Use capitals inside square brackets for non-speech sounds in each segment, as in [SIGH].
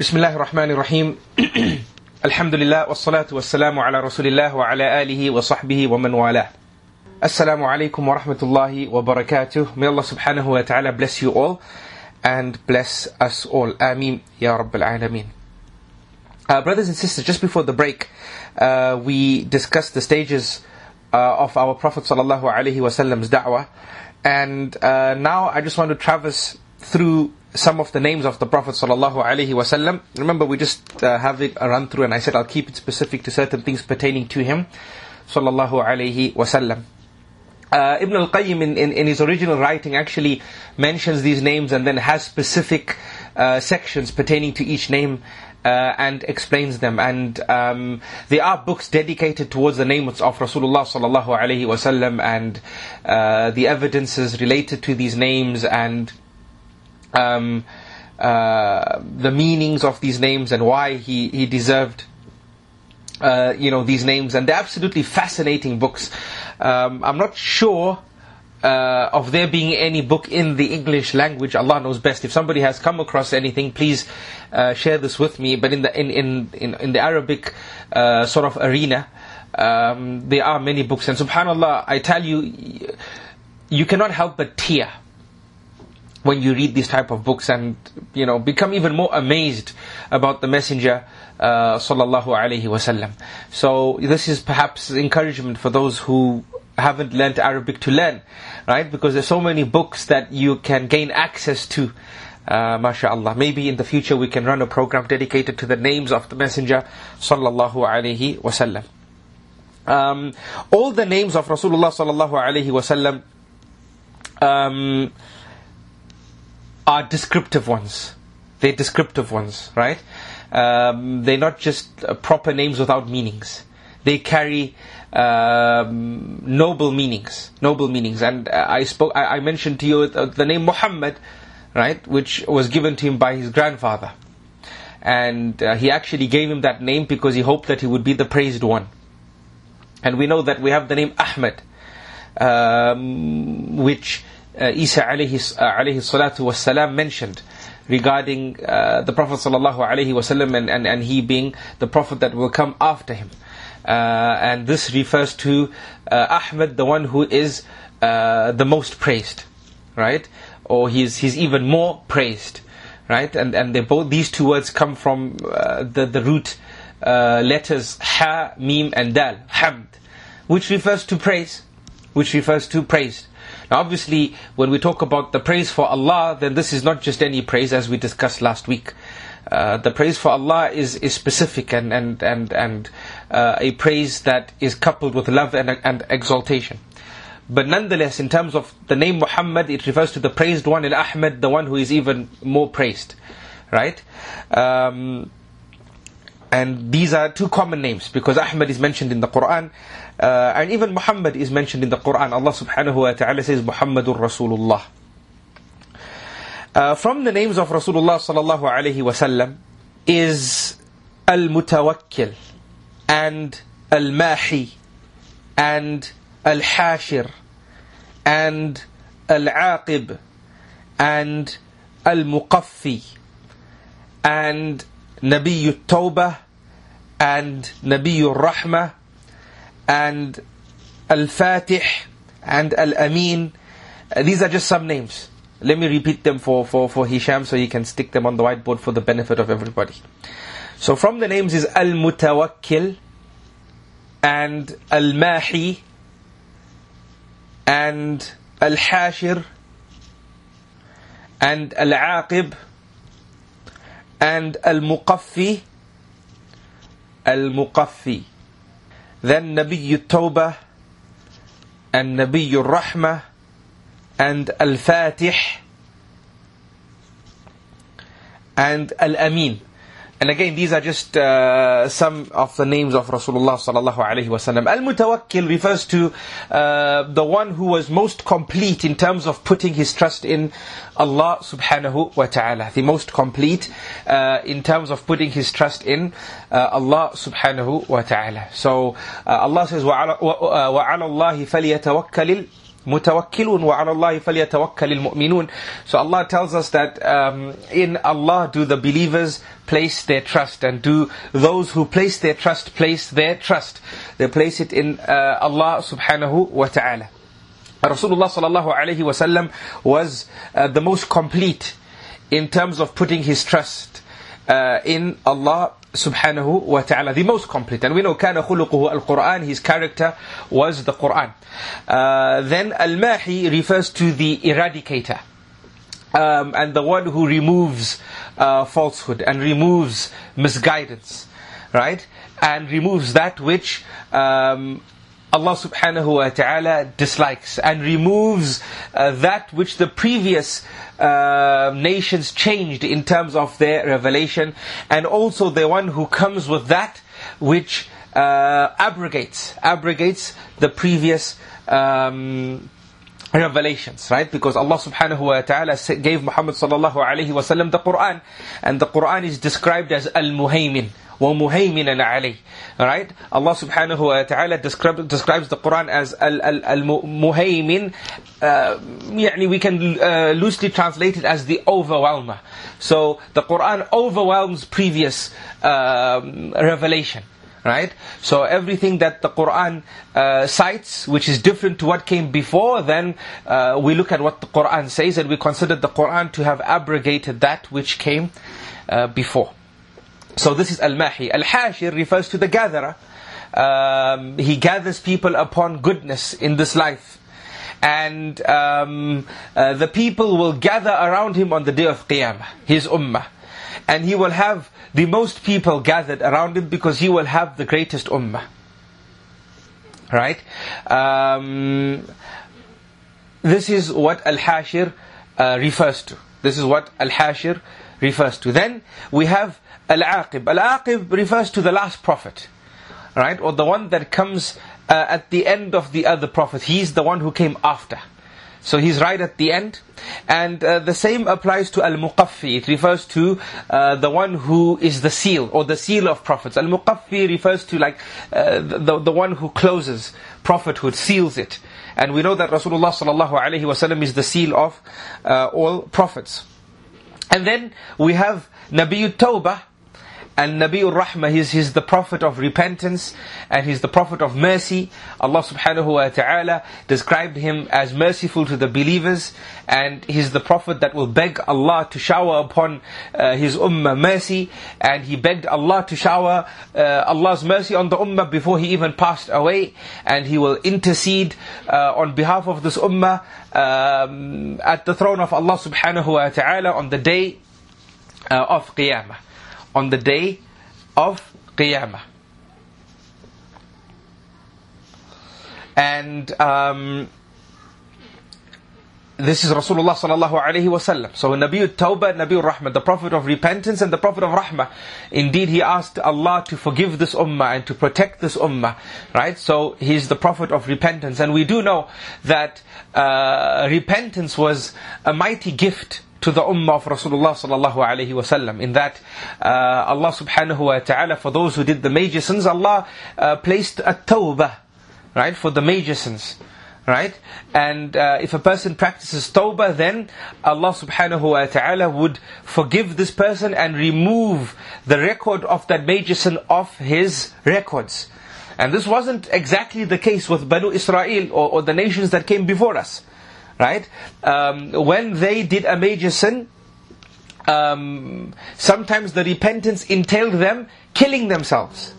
بسم الله الرحمن الرحيم الحمد لله والصلاة والسلام على رسول الله وعلى آله وصحبه ومن والاه Assalamu alaikum wa rahmatullahi wa barakatuh. May Allah subhanahu wa ta'ala bless you all and bless us all. Ameen Ya Rabbil Alameen. Uh, brothers and sisters, just before the break, uh, we discussed the stages uh, of our Prophet sallallahu alaihi wasallam's da'wah. And uh, now I just want to traverse through some of the names of the Prophet sallallahu. Remember, we just uh, have it a run through, and I said I'll keep it specific to certain things pertaining to him, sallallahu alaihi wasallam. Uh, Ibn al-Qayyim in, in, in, his original writing actually mentions these names and then has specific uh, sections pertaining to each name uh, and explains them. And um, there are books dedicated towards the names of Rasulullah sallallahu alaihi wasallam and uh, the evidences related to these names and um, uh, the meanings of these names and why he, he deserved uh, you know these names and they're absolutely fascinating books um, I'm not sure uh, of there being any book in the English language. Allah knows best. If somebody has come across anything, please uh, share this with me. But in the in in in, in the Arabic uh, sort of arena, um, there are many books. And Subhanallah, I tell you, you cannot help but tear when you read these type of books and you know become even more amazed about the messenger uh, sallallahu alaihi wasallam so this is perhaps encouragement for those who haven't learnt arabic to learn right? Because there's so many books that you can gain access to uh, maybe in the future we can run a program dedicated to the names of the messenger sallallahu alaihi wasallam um, all the names of rasulullah sallallahu alaihi wasallam um, are descriptive ones. They're descriptive ones, right? Um, they're not just uh, proper names without meanings. They carry um, noble meanings, noble meanings. And uh, I spoke, I, I, mentioned to you the, the name Muhammad, right, which was given to him by his grandfather, and uh, he actually gave him that name because he hoped that he would be the praised one. And we know that we have the name Ahmed, um, which uh, Isa alayhi, uh, salatu was salam mentioned regarding uh, the Prophet sallallahu alayhi wasallam and, and, and he being the Prophet that will come after him. Uh, and this refers to uh, Ahmed, the one who is uh, the most praised, right? Or he's, he's even more praised, right? And, and they both, these two words come from the, the root letters Ha, Mim and Dal, Hamd, which refers to praise, which refers to praised. Now, obviously, when we talk about the praise for Allah, then this is not just any praise, as we discussed last week. Uh, the praise for Allah is, is specific and and and and uh, a praise that is coupled with love and and exaltation. But nonetheless, in terms of the name Muhammad, it refers to the praised one, Al Ahmed, the one who is even more praised, right? Um, and these are two common names because Ahmad is mentioned in the Quran uh, and even Muhammad is mentioned in the Quran. Allah subhanahu wa ta'ala says Muhammadur Rasulullah. Uh, from the names of Rasulullah sallallahu alayhi wasallam is Al-Mutawakkil and Al-Mahi and Al-Hashir and Al-Aqib and Al-Muqaffi and Nabi Tawbah and Nabi Rahmah and Al-Fatih and Al-Amin. Uh, these are just some names. Let me repeat them for, for, for Hisham so he can stick them on the whiteboard for the benefit of everybody. So from the names is Al-Mutawakkil and Al-Mahi and Al-Hashir and Al-Aqib and Al-Muqaffi Al-Muqaffi then Nabi Tawbah and Nabi Rahmah and Al-Fatih and Al-Amin. And again, these are just uh, some of the names of Rasulullah sallallahu alaihi wasallam. Al-Mutawakkil refers to uh, the one who was most complete in terms of putting his trust in Allah subhanahu wa ta'ala. The most complete uh, in terms of putting his trust in uh, Allah subhanahu wa ta'ala. So uh, Allah says, وَعَلَى اللَّهِ فَلْيَتَوَكَّلِ mutawakkilun wa ala Allahi falyatawakkalil mu'minun. So Allah tells us that um, in Allah do the believers place their trust and do those who place their trust place their trust. They place it in uh, Allah subhanahu wa ta'ala. Rasulullah sallallahu alayhi wa sallam was uh, the most complete in terms of putting his trust uh, in Allah subhanahu wa ta'ala, the most complete. And we know كان خلقه القرآن, his character was the Quran. Uh, then Al-Mahi refers to the eradicator. Um, and the one who removes uh, falsehood and removes misguidance, right? And removes that which um, Allah subhanahu wa ta'ala dislikes and removes uh, that which the previous uh, nations changed in terms of their revelation and also the one who comes with that which uh, abrogates abrogates the previous um, revelations, right? Because Allah subhanahu wa ta'ala gave Muhammad sallallahu alayhi wa sallam the Quran, and the Quran is described as Al-Muhaymin, وَمُهَيْمِنًا عَلَيْهِ Right? Allah subhanahu wa ta'ala describe, describes the Quran as Al-Muhaymin, uh, يعني we can uh, loosely translate it as the overwhelmer. So the Quran overwhelms previous um, revelation right? So everything that the Quran uh, cites, which is different to what came before, then uh, we look at what the Quran says and we consider the Quran to have abrogated that which came uh, before. So this is Al-Mahi. Al-Hashir refers to the gatherer. Um, he gathers people upon goodness in this life. And um, uh, the people will gather around him on the day of Qiyamah, his ummah. And he will have the most people gathered around him because he will have the greatest ummah. Right? Um, this is what Al-Hashir uh, refers to. This is what Al-Hashir refers to. Then we have Al-Aqib. Al-Aqib refers to the last prophet. Right? Or the one that comes uh, at the end of the other prophet. He's the one who came after. So he's right at the end. And uh, the same applies to Al-Muqaffi. It refers to uh, the one who is the seal, or the seal of prophets. Al-Muqaffi refers to like uh, the, the one who closes prophethood, seals it. And we know that Rasulullah sallallahu is the seal of uh, all prophets. And then we have Nabi Tawbah, and Nabiul Rahmah, he's, he's the prophet of repentance and he's the prophet of mercy. Allah subhanahu wa ta'ala described him as merciful to the believers and he's the prophet that will beg Allah to shower upon uh, his ummah mercy. And he begged Allah to shower uh, Allah's mercy on the ummah before he even passed away. And he will intercede uh, on behalf of this ummah um, at the throne of Allah subhanahu wa ta'ala on the day uh, of Qiyamah on the day of Qiyamah. And um, this is Rasulullah sallallahu alaihi wasallam. So Nabi Tawbah, Nabi Rahmah, the Prophet of repentance and the Prophet of Rahmah. Indeed, he asked Allah to forgive this ummah and to protect this ummah. Right? So he's the Prophet of repentance. And we do know that uh, repentance was a mighty gift to the ummah of Rasulullah sallallahu alaihi wasallam. In that, uh, Allah subhanahu wa taala, for those who did the major sins, Allah uh, placed a tawbah, right, for the major sins. Right? And uh, if a person practices tawbah, then Allah subhanahu wa ta'ala would forgive this person and remove the record of that major sin off his records. And this wasn't exactly the case with Banu Israel or, or the nations that came before us right? Um, when they did a major sin, um, sometimes the repentance entailed them killing themselves.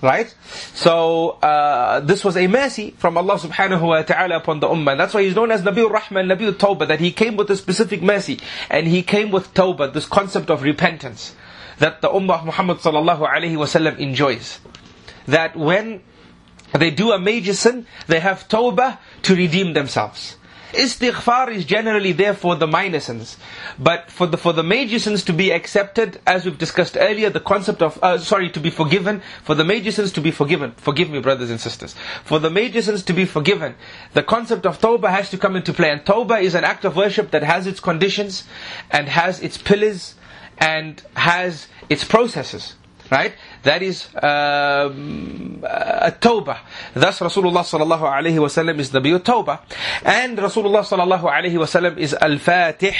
Right? So, uh, this was a mercy from Allah subhanahu wa ta'ala upon the ummah. that's why he's known as Nabiul Rahmah, Nabiul Tawbah, that he came with a specific mercy. And he came with Tawbah, this concept of repentance, that the ummah of Muhammad sallallahu alayhi wasallam enjoys. That when they do a major sin, they have Tawbah to redeem themselves. Istighfar is generally there for the minor sins. But for the, for the major sins to be accepted, as we've discussed earlier, the concept of, uh, sorry, to be forgiven, for the major sins to be forgiven, forgive me brothers and sisters, for the major sins to be forgiven, the concept of tawbah has to come into play. And tawbah is an act of worship that has its conditions, and has its pillars, and has its processes. Right? That is um, a tawbah. Thus Rasulullah sallallahu alayhi wasallam is Nabi tawbah. And Rasulullah sallallahu alayhi wasallam is al-fatih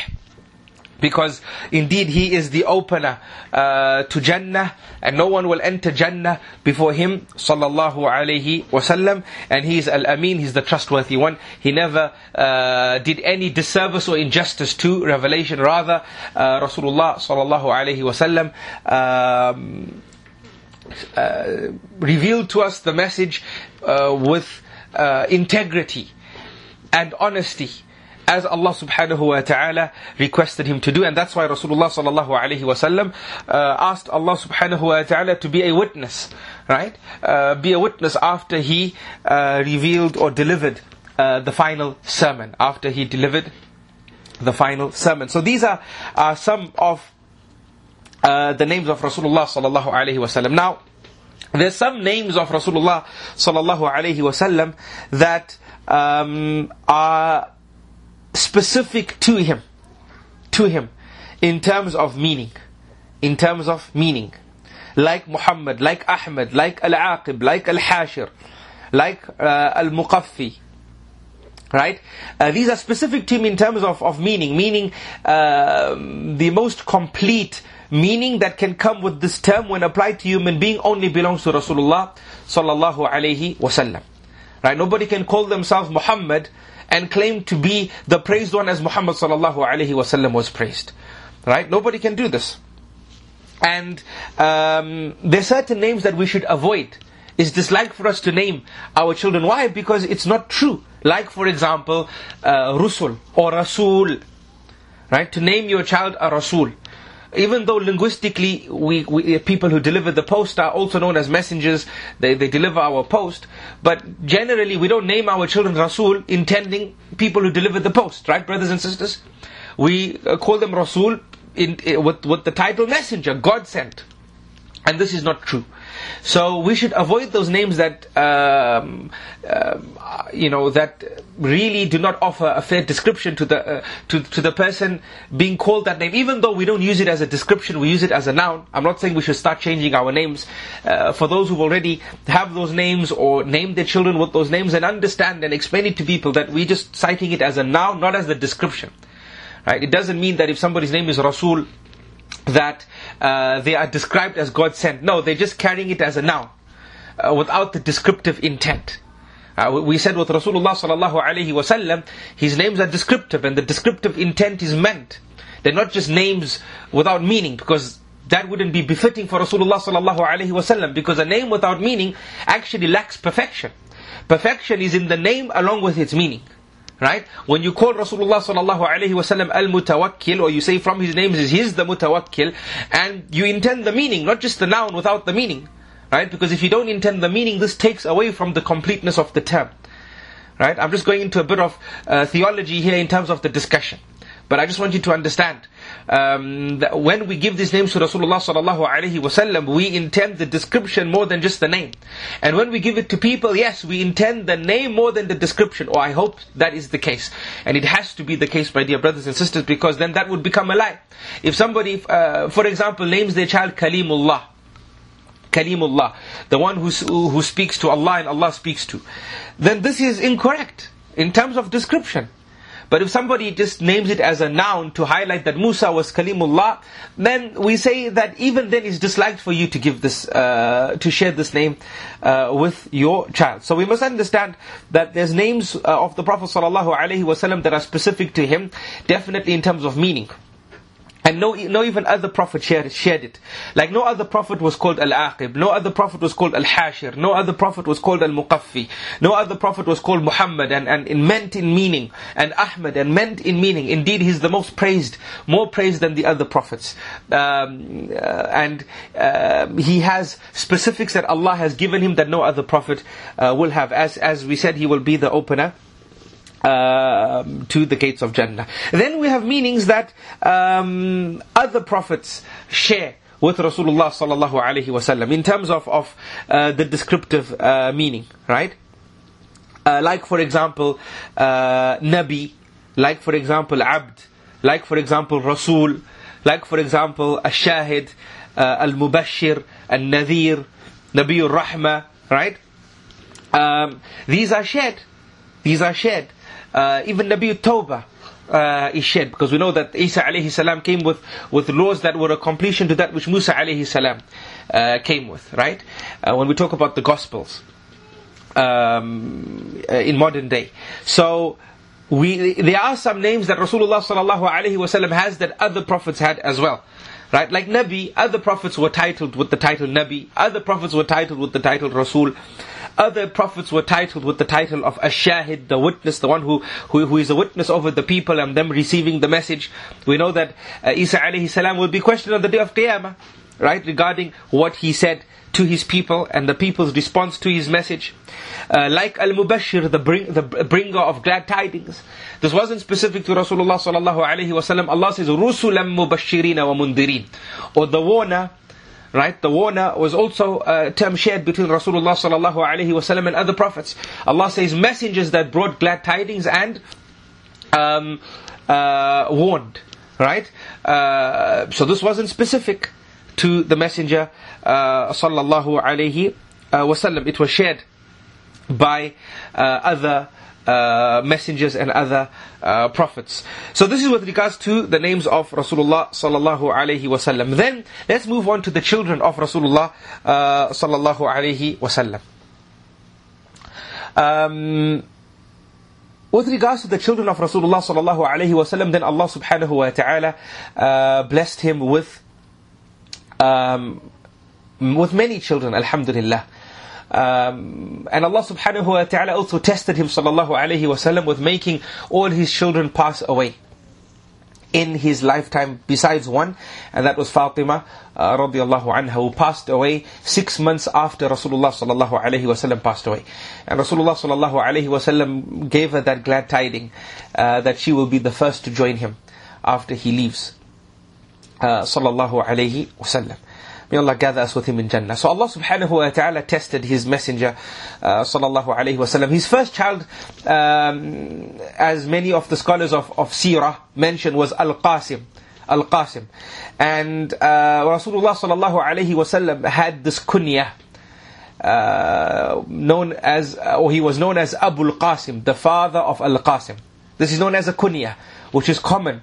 because indeed he is the opener uh, to Jannah and no one will enter Jannah before him sallallahu alaihi wasallam and he is al-amin he's the trustworthy one. He never uh, did any disservice or injustice to revelation. Rather uh, Rasulullah sallallahu alaihi wasallam um, uh, revealed to us the message uh, with uh, integrity and honesty as Allah subhanahu wa ta'ala requested him to do. And that's why Rasulullah sallallahu alayhi wa sallam uh, asked Allah subhanahu wa ta'ala to be a witness, right? Uh, be a witness after he uh, revealed or delivered uh, the final sermon, after he delivered the final sermon. So these are some of uh, the names of Rasulullah sallallahu alayhi wa sallam. Now, there's some names of Rasulullah sallallahu alayhi wa sallam that um, are specific to him, to him, in terms of meaning, in terms of meaning. Like Muhammad, like Ahmed, like Al-Aqib, like Al-Hashir, like uh, Al-Muqaffi. Right? Uh, these are specific to him in terms of, of meaning, meaning uh, the most complete meaning that can come with this term when applied to human being only belongs to Rasulullah sallallahu alayhi wasallam. Right? Nobody can call themselves Muhammad and claim to be the praised one as Muhammad sallallahu alaihi wasallam was praised. Right? Nobody can do this. And um, there are certain names that we should avoid. It's disliked for us to name our children. Why? Because it's not true. Like, for example, uh, Rusul or Rasul. Right? To name your child a Rasul even though linguistically we, we, people who deliver the post are also known as messengers, they, they deliver our post, but generally we don't name our children Rasul intending people who deliver the post, right, brothers and sisters? We uh, call them Rasul in, uh, with, with the title messenger, God sent. And this is not true. So we should avoid those names that um, uh, you know that really do not offer a fair description to the uh, to to the person being called that name. Even though we don't use it as a description, we use it as a noun. I'm not saying we should start changing our names. Uh, for those who already have those names or name their children with those names and understand and explain it to people that we're just citing it as a noun, not as the description. Right? It doesn't mean that if somebody's name is Rasul, that uh, they are described as God sent. No, they're just carrying it as a noun, uh, without the descriptive intent. Uh, we said with Rasulullah sallallahu alaihi wasallam, his names are descriptive, and the descriptive intent is meant. They're not just names without meaning, because that wouldn't be befitting for Rasulullah sallallahu alaihi wasallam, because a name without meaning actually lacks perfection. Perfection is in the name along with its meaning. Right? When you call Rasulullah sallallahu alayhi wasallam al-mutawakkil, or you say from his names is he's the mutawakkil, and you intend the meaning, not just the noun without the meaning. Right? Because if you don't intend the meaning, this takes away from the completeness of the term. Right? I'm just going into a bit of uh, theology here in terms of the discussion. But I just want you to understand um, that when we give these names to Rasulullah sallallahu alaihi wasallam, we intend the description more than just the name. And when we give it to people, yes, we intend the name more than the description. Or I hope that is the case, and it has to be the case, my dear brothers and sisters, because then that would become a lie. If somebody, uh, for example, names their child Kalimullah. Kalimullah, the one who, who speaks to Allah and Allah speaks to, then this is incorrect in terms of description. But if somebody just names it as a noun to highlight that Musa was Kalimullah, then we say that even then it's disliked for you to give this, uh, to share this name uh, with your child. So we must understand that there's names uh, of the Prophet ﷺ that are specific to him, definitely in terms of meaning. And no, no even other prophet shared, shared it. Like no other prophet was called Al-Aqib, no other prophet was called Al-Hashir, no other prophet was called Al-Muqaffi, no other prophet was called Muhammad and, and, and meant in meaning, and Ahmad and meant in meaning. Indeed, he's the most praised, more praised than the other prophets. Um, uh, and uh, he has specifics that Allah has given him that no other prophet uh, will have. As, as we said, he will be the opener um, to the gates of Jannah. Then we have meanings that um, other prophets share with Rasulullah sallallahu alaihi wasallam in terms of of uh, the descriptive uh, meaning, right? Uh, like for example, uh, Nabi, like for example, Abd, like for example, Rasul, like for example, Ashahid, uh, Al-Mubashir, Al-Nadir, Nabiul Rahma, right? Um, these are shared. These are shared. Uh, even Nabi Tawbah uh, is shared because we know that Isa alayhi salam came with, with laws that were a completion to that which Musa alayhi salam uh, came with, right? Uh, when we talk about the Gospels um, uh, in modern day. So, we, there are some names that Rasulullah sallallahu alaihi wasallam has that other prophets had as well. Right? Like Nabi, other prophets were titled with the title Nabi, other prophets were titled with the title Rasul, other prophets were titled with the title of Ash-Shahid, the witness, the one who, who, who is a witness over the people and them receiving the message. We know that uh, Isa alayhi salam will be questioned on the day of Qiyamah, right, regarding what he said to his people and the people's response to his message. Uh, like Al-Mubashir, the, bring, the bringer of glad tidings. This wasn't specific to Rasulullah sallallahu alaihi wasallam. Allah says, "Rusulam mubashirina wa mundirin," or the warner. Right, the warner was also a term shared between Rasulullah sallallahu alaihi wasallam and other prophets. Allah says messengers that brought glad tidings and um, uh, warned. Right, uh, so this wasn't specific to the messenger uh, alaihi uh, wasallam. It was shared by uh, other uh, messengers and other uh, prophets. So this is with regards to the names of Rasulullah sallallahu alaihi wasallam. Then let's move on to the children of Rasulullah uh, sallallahu alaihi wasallam. Um, with regards to the children of Rasulullah sallallahu alaihi wasallam, then Allah subhanahu wa taala uh, blessed him with um, with many children. Alhamdulillah. Um, and Allah subhanahu wa ta'ala also tested him sallallahu alayhi wasallam with making all his children pass away in his lifetime besides one and that was Fatima uh, radiallahu anha who passed away six months after Rasulullah sallallahu alayhi wasallam passed away. And Rasulullah sallallahu alayhi wasallam gave her that glad tiding uh, that she will be the first to join him after he leaves uh, sallallahu alayhi wasallam May Allah gather us with him in Jannah. So Allah subhanahu wa ta'ala tested his messenger, uh, sallallahu alayhi wasallam. His first child, um, as many of the scholars of, of Sirah mention, was Al-Qasim. Al-Qasim. And uh, Rasulullah sallallahu alayhi wasallam had this kunya, uh, known as, or he was known as Abu Al-Qasim, the father of Al-Qasim. This is known as a kunya, which is common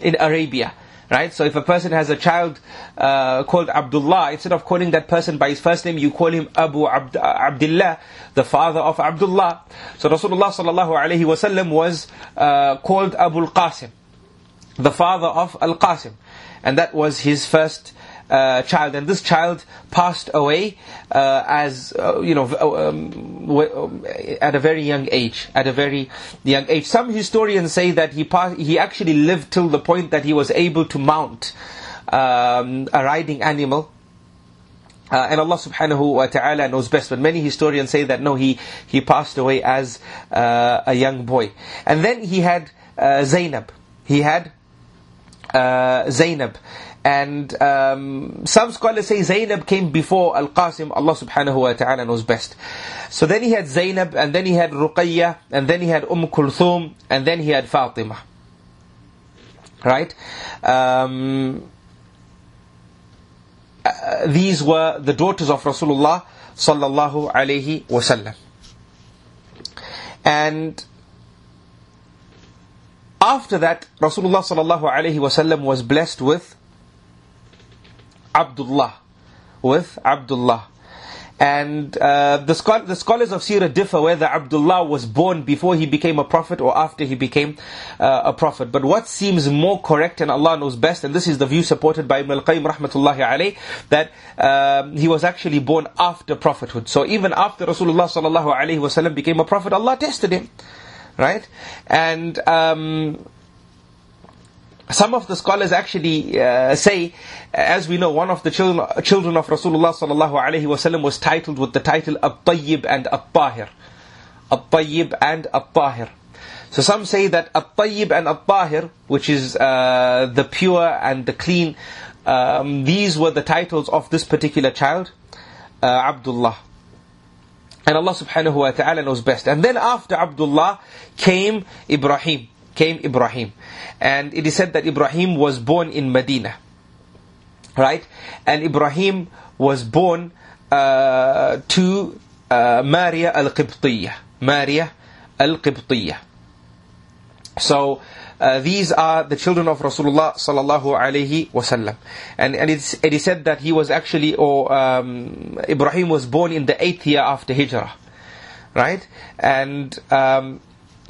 in Arabia. Right? So if a person has a child uh, called Abdullah, instead of calling that person by his first name, you call him Abu Abd- Abdullah, the father of Abdullah. So Rasulullah sallallahu alaihi wasallam was uh, called Abu al-Qasim, the father of Al-Qasim. And that was his first uh, child, and this child passed away uh, as uh, you know um, um, at a very young age. At a very young age, some historians say that he passed, he actually lived till the point that he was able to mount um, a riding animal. Uh, and Allah subhanahu wa ta'ala knows best, but many historians say that no, he, he passed away as uh, a young boy. And then he had uh, Zainab. He had Zainab. And um, some scholars say Zainab came before Al-Qasim. Allah subhanahu wa ta'ala knows best. So then he had Zainab, and then he had Ruqayya, and then he had Umm Kulthum, and then he had Fatima. Right? Um, uh, these were the daughters of Rasulullah sallallahu alayhi wasallam. And after that, Rasulullah sallallahu alayhi wasallam was blessed with Abdullah. With Abdullah. And uh, the, schol- the, scholars of Sirah differ whether Abdullah was born before he became a prophet or after he became uh, a prophet. But what seems more correct, and Allah knows best, and this is the view supported by Ibn al-Qayyim rahmatullahi alayh, that um, he was actually born after prophethood. So even after Rasulullah sallallahu alayhi wasallam became a prophet, Allah tested him. Right? And... Um, some of the scholars actually uh, say, as we know, one of the children, children of Rasulullah sallallahu alaihi wasallam was titled with the title At-Tayyib and At-Tahir. At-Tayyib and At-Tahir. So some say that At-Tayyib and At-Tahir, which is uh, the pure and the clean, um, these were the titles of this particular child, uh, Abdullah. And Allah subhanahu wa ta'ala knows best. And then after Abdullah came Ibrahim came Ibrahim. And it is said that Ibrahim was born in Medina. right? And Ibrahim was born uh, to uh, Maria al-Qibtiyya. Maria al-Qibtiyya. So, uh, these are the children of Rasulullah sallallahu alaihi wasallam, and and it is said that he was actually or um, Ibrahim was born in the eighth year after Hijrah, right? And um,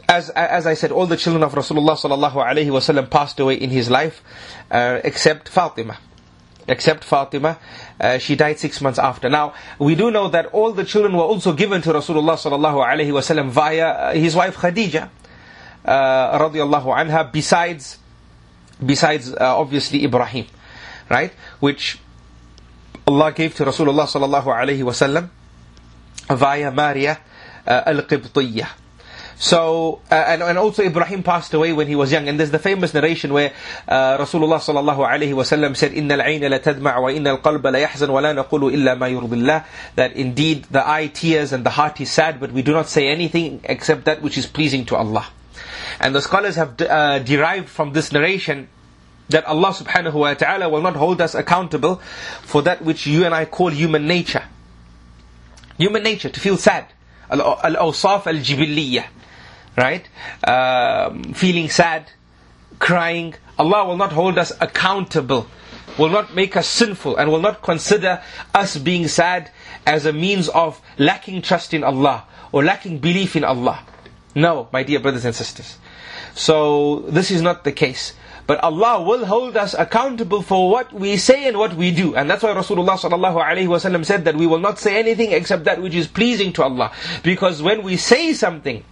as as I said, all the children of Rasulullah sallallahu alaihi wasallam passed away in his life, uh, except Fatima. Except Fatima, uh, she died six months after. Now we do know that all the children were also given to Rasulullah sallallahu alaihi wasallam via uh, his wife Khadija, uh, radiallahu anha. Besides, besides uh, obviously Ibrahim, right? Which Allah gave to Rasulullah sallallahu alaihi wasallam via Maria uh, al-Qibtiyah. So, uh, and, and also Ibrahim passed away when he was young. And there's the famous narration where uh, Rasulullah sallallahu alayhi wasallam said, إِنَّ الْعَيْنَ لَتَدْمَعُ وَإِنَّ الْقَلْبَ لَيَحْزَنُ وَلَا نَقُولُ إِلَّا مَا يُرْضِ اللَّهِ That indeed the eye tears and the heart is sad, but we do not say anything except that which is pleasing to Allah. And the scholars have uh, derived from this narration that Allah subhanahu wa ta'ala will not hold us accountable for that which you and I call human nature. Human nature, to feel sad. Al-awsaf al-jibiliyah right? Um, feeling sad, crying. Allah will not hold us accountable, will not make us sinful, and will not consider us being sad as a means of lacking trust in Allah or lacking belief in Allah. No, my dear brothers and sisters. So, this is not the case. But Allah will hold us accountable for what we say and what we do. And that's why Rasulullah sallallahu said that we will not say anything except that which is pleasing to Allah. Because when we say something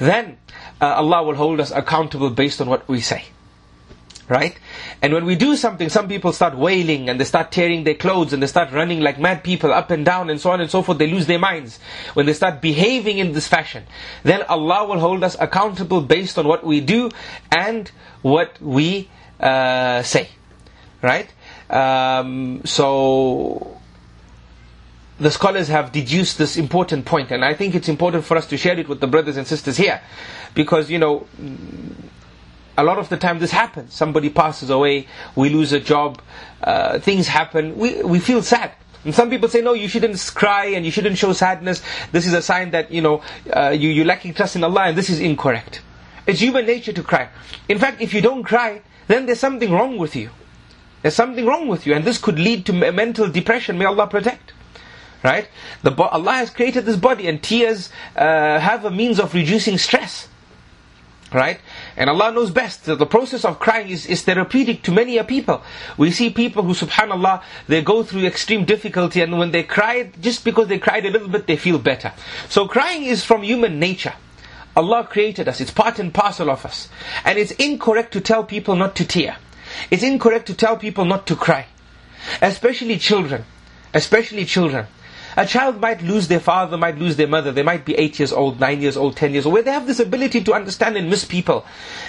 then uh, Allah will hold us accountable based on what we say. Right? And when we do something, some people start wailing and they start tearing their clothes and they start running like mad people up and down and so on and so forth. They lose their minds. When they start behaving in this fashion, then Allah will hold us accountable based on what we do and what we uh, say. Right? Um, so, the scholars have deduced this important point, and I think it's important for us to share it with the brothers and sisters here, because you know, a lot of the time this happens. Somebody passes away, we lose a job, uh, things happen, we we feel sad. And some people say, no, you shouldn't cry and you shouldn't show sadness. This is a sign that you know uh, you you're lacking trust in Allah, and this is incorrect. It's human nature to cry. In fact, if you don't cry, then there's something wrong with you. There's something wrong with you, and this could lead to mental depression. May Allah protect. Right? The Allah has created this body and tears uh, have a means of reducing stress. Right? And Allah knows best that the process of crying is, is therapeutic to many a people. We see people who, subhanAllah, they go through extreme difficulty and when they cry, just because they cried a little bit, they feel better. So crying is from human nature. Allah created us, it's part and parcel of us. And it's incorrect to tell people not to tear. It's incorrect to tell people not to cry. Especially children. Especially children. A child might lose their father, might lose their mother. They might be eight years old, nine years old, ten years old, where they have this ability to understand and miss people.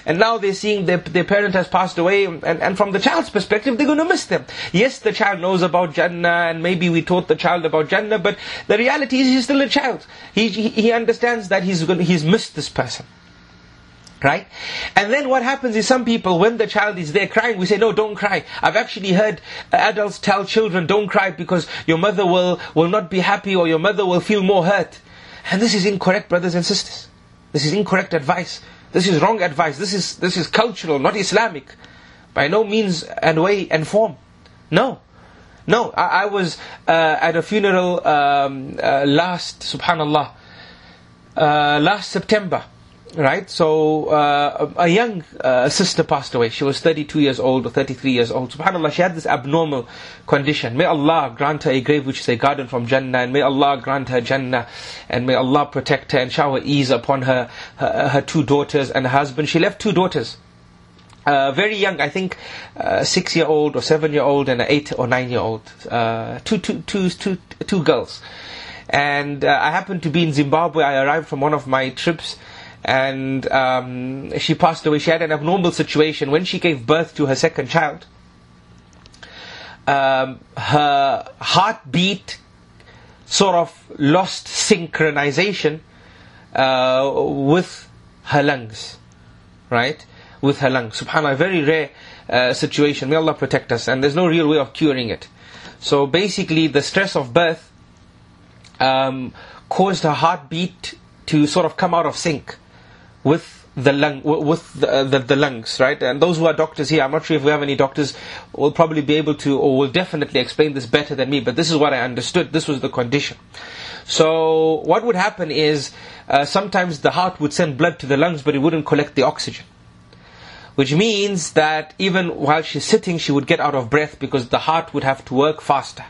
And now they're seeing their, their parent has passed away, and, and from the child's perspective, they're going to miss them. Yes, the child knows about Jannah, and maybe we taught the child about Jannah, but the reality is he's still a child. He, he, he understands that he's, going, he's missed this person. Right? And then what happens is some people, when the child is there crying, we say, no, don't cry. I've actually heard adults tell children, don't cry because your mother will, will not be happy or your mother will feel more hurt. And this is incorrect, brothers and sisters. This is incorrect advice. This is wrong advice. This is, this is cultural, not Islamic. By no means and way and form. No. No, I, I was uh, at a funeral um, uh, last, subhanallah, uh, last September right? So uh, a young uh, sister passed away. She was 32 years old or 33 years old. Subhanallah, she had this abnormal condition. May Allah grant her a grave which is a garden from Jannah, and may Allah grant her Jannah, and may Allah protect her and shower ease upon her, her, her two daughters and her husband. She left two daughters. Uh, very young, I think, uh, six year old or seven year old and an eight or nine year old, uh, two, two, two, two, two girls. And uh, I happened to be in Zimbabwe. I arrived from one of my trips and um, she passed away. She had an abnormal situation when she gave birth to her second child. Um, her heartbeat sort of lost synchronization uh, with her lungs, right? With her lungs. Subhanallah, very rare uh, situation. May Allah protect us. And there's no real way of curing it. So basically, the stress of birth um, caused her heartbeat to sort of come out of sync with the lung with the, uh, the, the, lungs, right? And those who are doctors here, I'm not sure if we have any doctors, will probably be able to or will definitely explain this better than me. But this is what I understood. This was the condition. So what would happen is uh, sometimes the heart would send blood to the lungs, but it wouldn't collect the oxygen. Which means that even while she's sitting, she would get out of breath because the heart would have to work faster.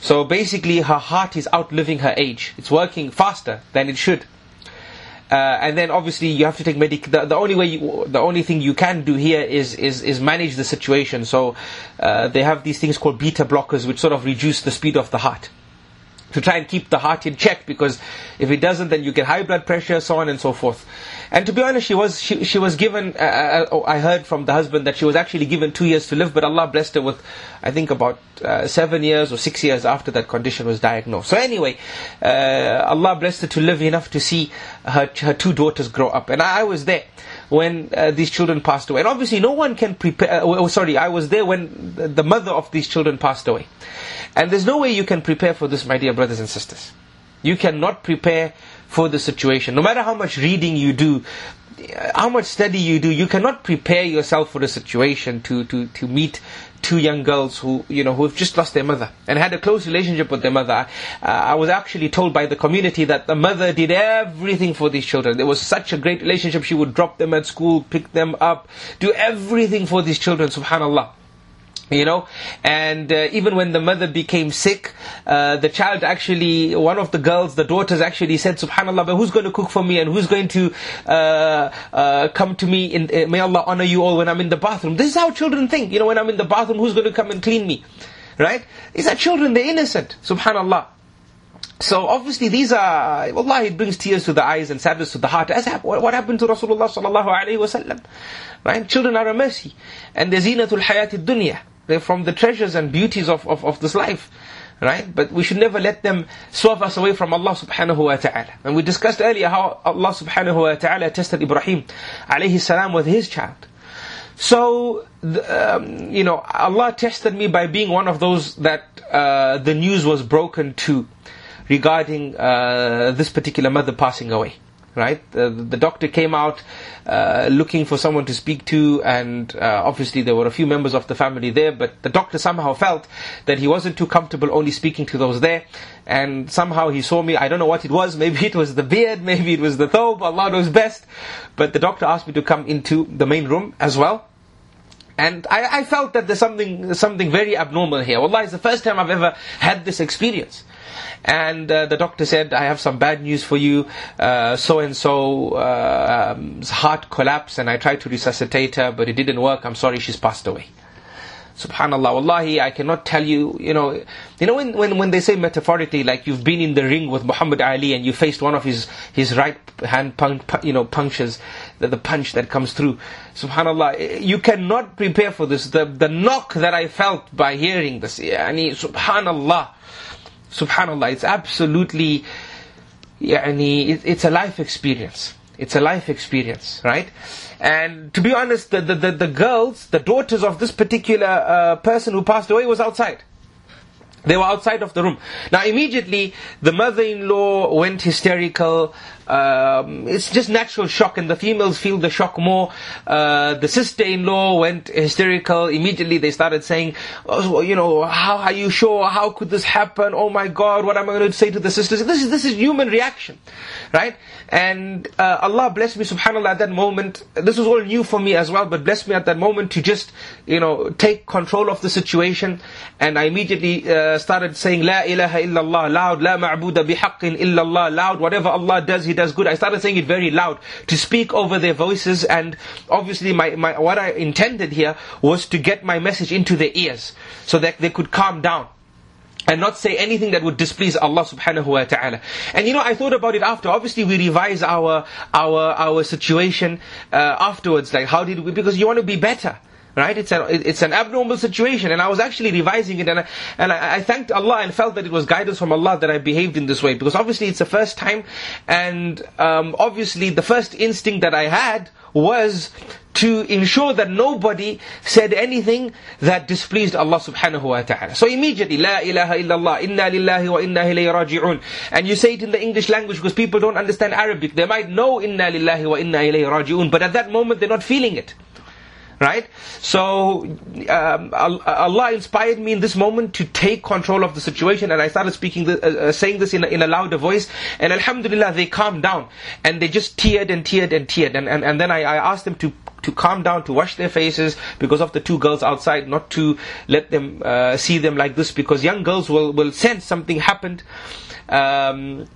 So basically, her heart is outliving her age. It's working faster than it should. Uh, and then obviously you have to take medic. The, the, only way, you, the only thing you can do here is is, is manage the situation. So uh, they have these things called beta blockers, which sort of reduce the speed of the heart to try and keep the heart in check because if it doesn't then you get high blood pressure so on and so forth. And to be honest she was she, she was given uh, uh, oh, I heard from the husband that she was actually given two years to live but Allah blessed her with I think about uh, seven years or six years after that condition was diagnosed. So anyway uh, Allah blessed her to live enough to see her, her two daughters grow up. And I, I was there when uh, these children passed away. And obviously, no one can prepare. Uh, oh, sorry, I was there when the mother of these children passed away. And there's no way you can prepare for this, my dear brothers and sisters. You cannot prepare for the situation. No matter how much reading you do, how much study you do, you cannot prepare yourself for the situation to, to, to meet two young girls who, you know, who have just lost their mother and had a close relationship with their mother. Uh, I was actually told by the community that the mother did everything for these children. There was such a great relationship. She would drop them at school, pick them up, do everything for these children, subhanallah you know and uh, even when the mother became sick uh, the child actually one of the girls the daughters actually said subhanallah but who's going to cook for me and who's going to uh, uh come to me in, uh, may allah honor you all when i'm in the bathroom this is how children think you know when i'm in the bathroom who's going to come and clean me right these are children they're innocent subhanallah so obviously these are, Allah, it brings tears to the eyes and sadness to the heart. As what happened to Rasulullah sallallahu alaihi wasallam, right? Children are a mercy, and they're zinatul hayati dunya. They're from the treasures and beauties of, of, of this life. Right? But we should never let them swerve us away from Allah subhanahu wa ta'ala. And we discussed earlier how Allah subhanahu wa ta'ala tested Ibrahim alayhi salam with his child. So, um, you know, Allah tested me by being one of those that uh, the news was broken to regarding uh, this particular mother passing away right? Uh, the doctor came out uh, looking for someone to speak to, and uh, obviously there were a few members of the family there, but the doctor somehow felt that he wasn't too comfortable only speaking to those there, and somehow he saw me, I don't know what it was, [LAUGHS] maybe it was the beard, maybe it was the thobe, Allah knows best, but the doctor asked me to come into the main room as well. And I, I felt that there's something, something very abnormal here. Allah, it's the first time I've ever had this experience. And uh, the doctor said, I have some bad news for you. So and so heart collapsed, and I tried to resuscitate her, but it didn't work. I'm sorry, she's passed away. Subhanallah, wallahi, I cannot tell you, you know, you know when, when, when they say metaphorically, like you've been in the ring with Muhammad Ali and you faced one of his, his right hand, punch, you know, punches, the, the punch that comes through. Subhanallah, eh, you cannot prepare for this. The, the knock that I felt by hearing this, yani, subhanallah, subhanallah, it's absolutely, yani, it, it's a life experience. It's a life experience, right? And to be honest, the, the, the, the girls, the daughters of this particular uh, person who passed away was outside. They were outside of the room. Now immediately, the mother-in-law went hysterical. Um, it's just natural shock, and the females feel the shock more. Uh, the sister-in-law went hysterical. Immediately, they started saying, oh, "You know, how are you sure? How could this happen? Oh my God, what am I going to say to the sisters?" This is this is human reaction, right? And uh, Allah blessed me, Subhanallah, at that moment. This was all new for me as well, but blessed me at that moment to just, you know, take control of the situation. And I immediately uh, started saying, "La ilaha illallah," loud, "La ma'buda bihaqqin illallah," loud. Whatever Allah does, He does good. I started saying it very loud to speak over their voices, and obviously, my, my what I intended here was to get my message into their ears so that they could calm down and not say anything that would displease Allah subhanahu wa ta'ala. And you know, I thought about it after. Obviously, we revise our, our, our situation, uh, afterwards. Like, how did we, because you want to be better. Right? It's an, it's an abnormal situation. And I was actually revising it and I, and I, I thanked Allah and felt that it was guidance from Allah that I behaved in this way. Because obviously it's the first time and um, obviously the first instinct that I had was to ensure that nobody said anything that displeased Allah subhanahu wa ta'ala. So immediately, La ilaha illallah, inna lillahi wa inna ilayhi raji'un. And you say it in the English language because people don't understand Arabic. They might know inna lillahi wa inna ilayhi raji'un, but at that moment they're not feeling it. Right? So, um, Allah inspired me in this moment to take control of the situation and I started speaking, uh, uh, saying this in a, in a louder voice and Alhamdulillah they calmed down and they just teared and teared and teared and, and, and then I, I asked them to to calm down, to wash their faces because of the two girls outside, not to let them uh, see them like this because young girls will, will sense something happened. Um,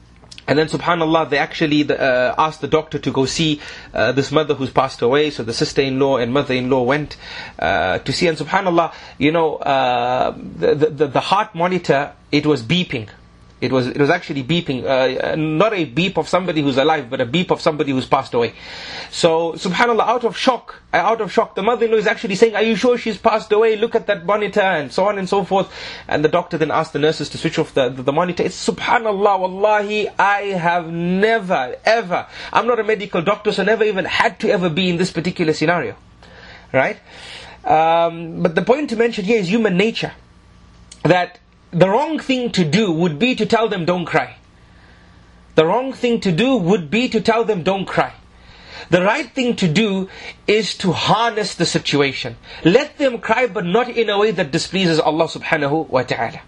and then subhanallah, they actually uh, asked the doctor to go see uh, this mother who's passed away. So the sister-in-law and mother-in-law went uh, to see. And subhanallah, you know, uh, the, the, the heart monitor, it was beeping. It was, it was actually beeping, uh, not a beep of somebody who's alive, but a beep of somebody who's passed away. So, subhanAllah, out of shock, uh, out of shock, the mother-in-law is actually saying, are you sure she's passed away? Look at that monitor, and so on and so forth. And the doctor then asked the nurses to switch off the, the, the monitor. It's subhanAllah, wallahi, I have never, ever, I'm not a medical doctor, so never even had to ever be in this particular scenario. Right? Um, but the point to mention here is human nature. That the wrong thing to do would be to tell them don't cry. The wrong thing to do would be to tell them don't cry. The right thing to do is to harness the situation. Let them cry but not in a way that displeases Allah subhanahu wa ta'ala.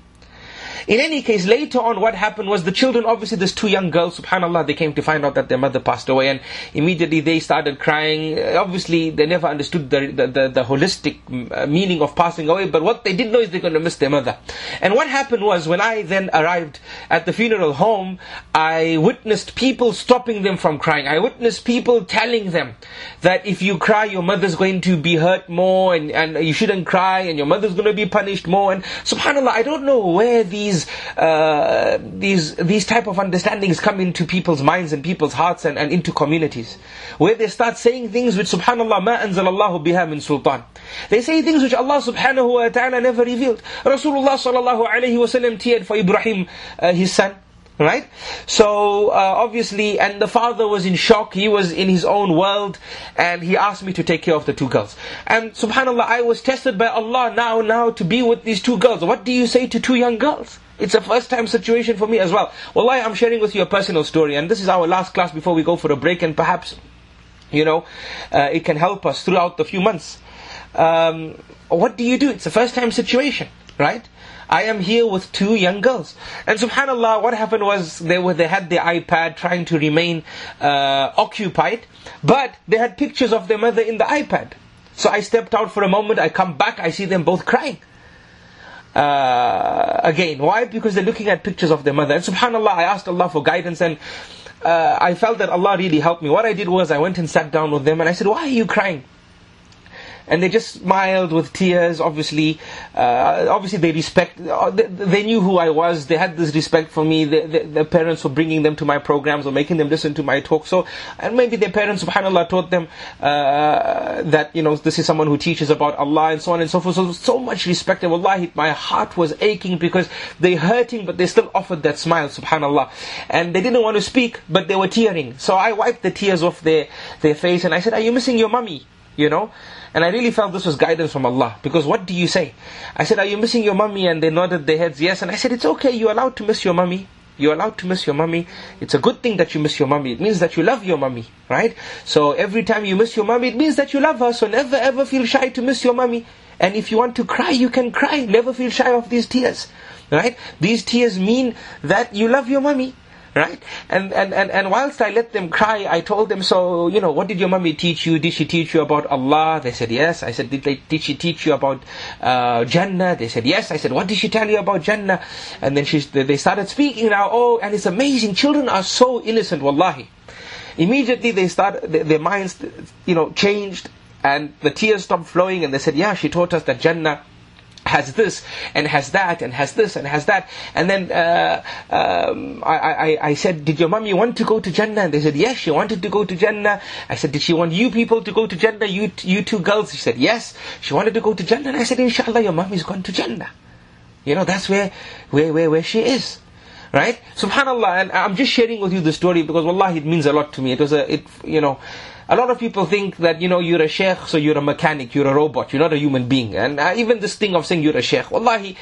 In any case, later on what happened was the children, obviously there's two young girls, subhanAllah, they came to find out that their mother passed away and immediately they started crying. Obviously they never understood the, the, the, the holistic uh, meaning of passing away, but what they did know is they're going to miss their mother. And what happened was when I then arrived at the funeral home, I witnessed people stopping them from crying. I witnessed people telling them that if you cry, your mother's going to be hurt more and, and you shouldn't cry and your mother's going to be punished more. And subhanAllah, I don't know where these these uh, these these type of understandings come into people's minds and people's hearts and, and into communities, where they start saying things which Subhanallah ma anzalallahu biha min sultan. They say things which Allah Subhanahu wa Taala never revealed. Rasulullah sallallahu alaihi wasallam teared for Ibrahim, uh, his son. Right? So, uh, obviously, and the father was in shock, he was in his own world, and he asked me to take care of the two girls. And subhanAllah, I was tested by Allah now, now to be with these two girls. What do you say to two young girls? It's a first time situation for me as well. Wallahi, I'm sharing with you a personal story, and this is our last class before we go for a break, and perhaps, you know, uh, it can help us throughout the few months. Um, what do you do? It's a first time situation, right? I am here with two young girls. And subhanAllah, what happened was they were, they had the iPad trying to remain uh, occupied, but they had pictures of their mother in the iPad. So I stepped out for a moment, I come back, I see them both crying. Uh, again, why? Because they're looking at pictures of their mother. And subhanAllah, I asked Allah for guidance and uh, I felt that Allah really helped me. What I did was I went and sat down with them and I said, why are you crying? And they just smiled with tears. Obviously, uh, obviously they respect. Uh, they, knew who I was. They had this respect for me. their parents were bringing them to my programs or making them listen to my talk. So, and maybe their parents, Subhanallah, taught them uh, that you know this is someone who teaches about Allah and so on and so forth. So, so much respect. And wallahi, my heart was aching because they hurting, but they still offered that smile. Subhanallah, and they didn't want to speak, but they were tearing. So I wiped the tears off their their face and I said, "Are you missing your mummy?" You know. And I really felt this was guidance from Allah. Because what do you say? I said, Are you missing your mummy? And they nodded their heads, Yes. And I said, It's okay, you're allowed to miss your mummy. You're allowed to miss your mummy. It's a good thing that you miss your mummy. It means that you love your mummy, right? So every time you miss your mummy, it means that you love her. So never ever feel shy to miss your mummy. And if you want to cry, you can cry. Never feel shy of these tears. Right? These tears mean that you love your mummy. Right? And, and, and, and whilst I let them cry, I told them, so, you know, what did your mommy teach you? Did she teach you about Allah? They said, yes. I said, did, they, did she teach you about uh, Jannah? They said, yes. I said, what did she tell you about Jannah? And then she, they started speaking now, oh, and it's amazing. Children are so innocent, wallahi. Immediately they start, their minds, you know, changed and the tears stopped flowing and they said, yeah, she taught us that Jannah has this and has that and has this and has that. And then uh, um, I, I, I said, Did your mummy want to go to Jannah? And they said, Yes, she wanted to go to Jannah. I said, Did she want you people to go to Jannah? You, you two girls? She said, Yes, she wanted to go to Jannah. And I said, Inshallah, your mummy's gone to Jannah. You know, that's where, where, where, where she is. Right? Subhanallah, and I'm just sharing with you the story because wallahi it means a lot to me. It was a, it, you know, a lot of people think that, you know, you're a sheikh, so you're a mechanic, you're a robot, you're not a human being. And uh, even this thing of saying you're a sheikh, wallahi,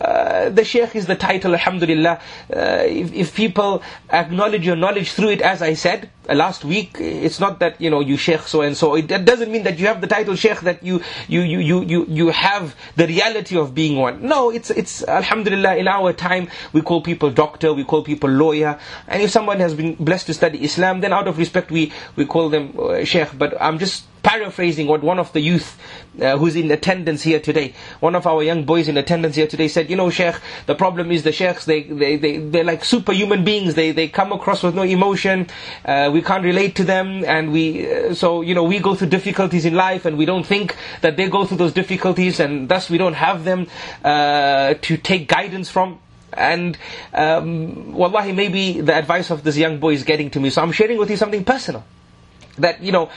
uh, the Sheikh is the title, Alhamdulillah. Uh, if, if, people acknowledge your knowledge through it, as I said uh, last week, it's not that you know you Sheikh so and so. It, that doesn't mean that you have the title Sheikh that you you you you you you have the reality of being one. No, it's it's Alhamdulillah. In our time, we call people doctor, we call people lawyer, and if someone has been blessed to study Islam, then out of respect we we call them uh, Sheikh. But I'm just paraphrasing what one of the youth uh, who's in attendance here today, one of our young boys in attendance here today said, you know, Sheikh, the problem is the Sheikhs, they, they, they, they're like superhuman beings. They, they come across with no emotion. Uh, we can't relate to them. And we, uh, so, you know, we go through difficulties in life and we don't think that they go through those difficulties and thus we don't have them uh, to take guidance from. And um, wallahi, maybe the advice of this young boy is getting to me. So I'm sharing with you something personal. That, you know,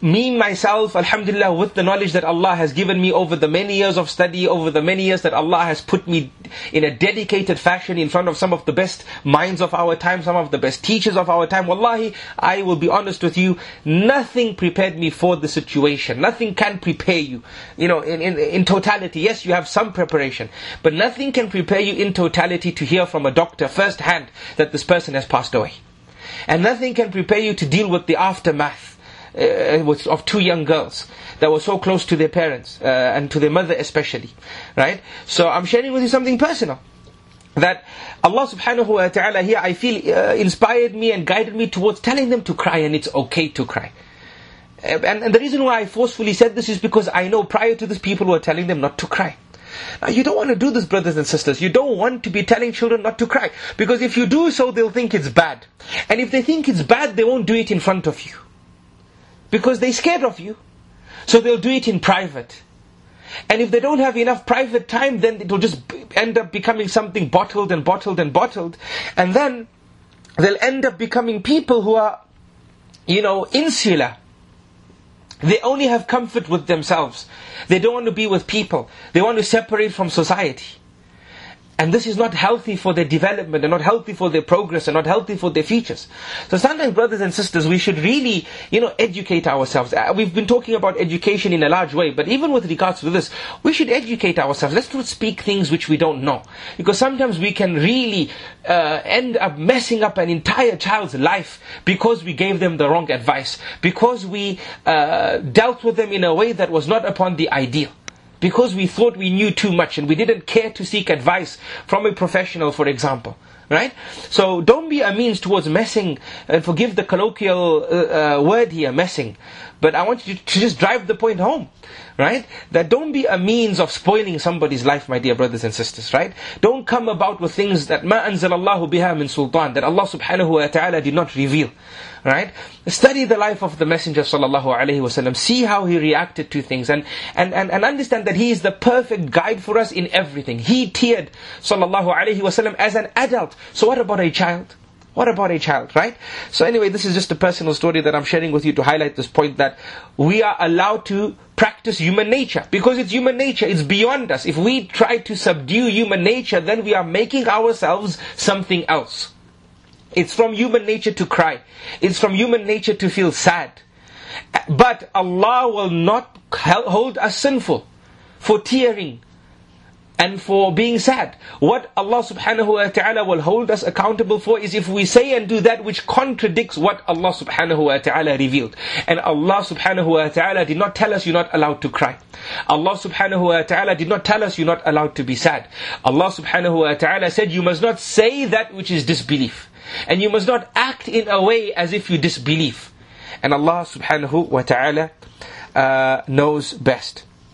me myself, alhamdulillah, with the knowledge that Allah has given me over the many years of study, over the many years that Allah has put me in a dedicated fashion in front of some of the best minds of our time, some of the best teachers of our time. Wallahi, I will be honest with you, nothing prepared me for the situation. Nothing can prepare you, you know, in, in, in totality. Yes, you have some preparation, but nothing can prepare you in totality to hear from a doctor firsthand that this person has passed away. And nothing can prepare you to deal with the aftermath uh, was of two young girls that were so close to their parents uh, and to their mother especially, right? So I'm sharing with you something personal. That Allah subhanahu wa ta'ala here, I feel, uh, inspired me and guided me towards telling them to cry and it's okay to cry. Uh, and, and the reason why I forcefully said this is because I know prior to this people were telling them not to cry. Now, you don't want to do this, brothers and sisters. You don't want to be telling children not to cry. Because if you do so, they'll think it's bad. And if they think it's bad, they won't do it in front of you because they're scared of you. So they'll do it in private. And if they don't have enough private time, then it will just end up becoming something bottled and bottled and bottled. And then they'll end up becoming people who are, you know, insular. They only have comfort with themselves. They don't want to be with people. They want to separate from society. And this is not healthy for their development and not healthy for their progress and not healthy for their futures. So sometimes, brothers and sisters, we should really, you know, educate ourselves. Uh, we've been talking about education in a large way, but even with regards to this, we should educate ourselves. Let's not speak things which we don't know. Because sometimes we can really uh, end up messing up an entire child's life because we gave them the wrong advice, because we uh, dealt with them in a way that was not upon the ideal because we thought we knew too much and we didn't care to seek advice from a professional, for example. Right? So don't be a means towards messing, and forgive the colloquial uh, uh, word here, messing. But I want you to just drive the point home right? That don't be a means of spoiling somebody's life, my dear brothers and sisters, right? Don't come about with things that ma anzalallahu biha min sultan, that Allah subhanahu wa ta'ala did not reveal, right? Study the life of the Messenger sallallahu alaihi wasallam, see how he reacted to things, and, and, and, and understand that he is the perfect guide for us in everything. He teared sallallahu alaihi wasallam as an adult. So what about a child? What about a child, right? So anyway, this is just a personal story that I'm sharing with you to highlight this point that we are allowed to practice human nature because it's human nature, it's beyond us. If we try to subdue human nature, then we are making ourselves something else. It's from human nature to cry. It's from human nature to feel sad. But Allah will not hold us sinful for tearing, and for being sad. What Allah subhanahu wa ta'ala will hold us accountable for is if we say and do that which contradicts what Allah subhanahu wa ta'ala revealed. And Allah subhanahu wa ta'ala did not tell us you're not allowed to cry. Allah subhanahu wa ta'ala did not tell us you're not allowed to be sad. Allah subhanahu wa ta'ala said you must not say that which is disbelief. And you must not act in a way as if you disbelieve. And Allah subhanahu wa ta'ala uh, knows best.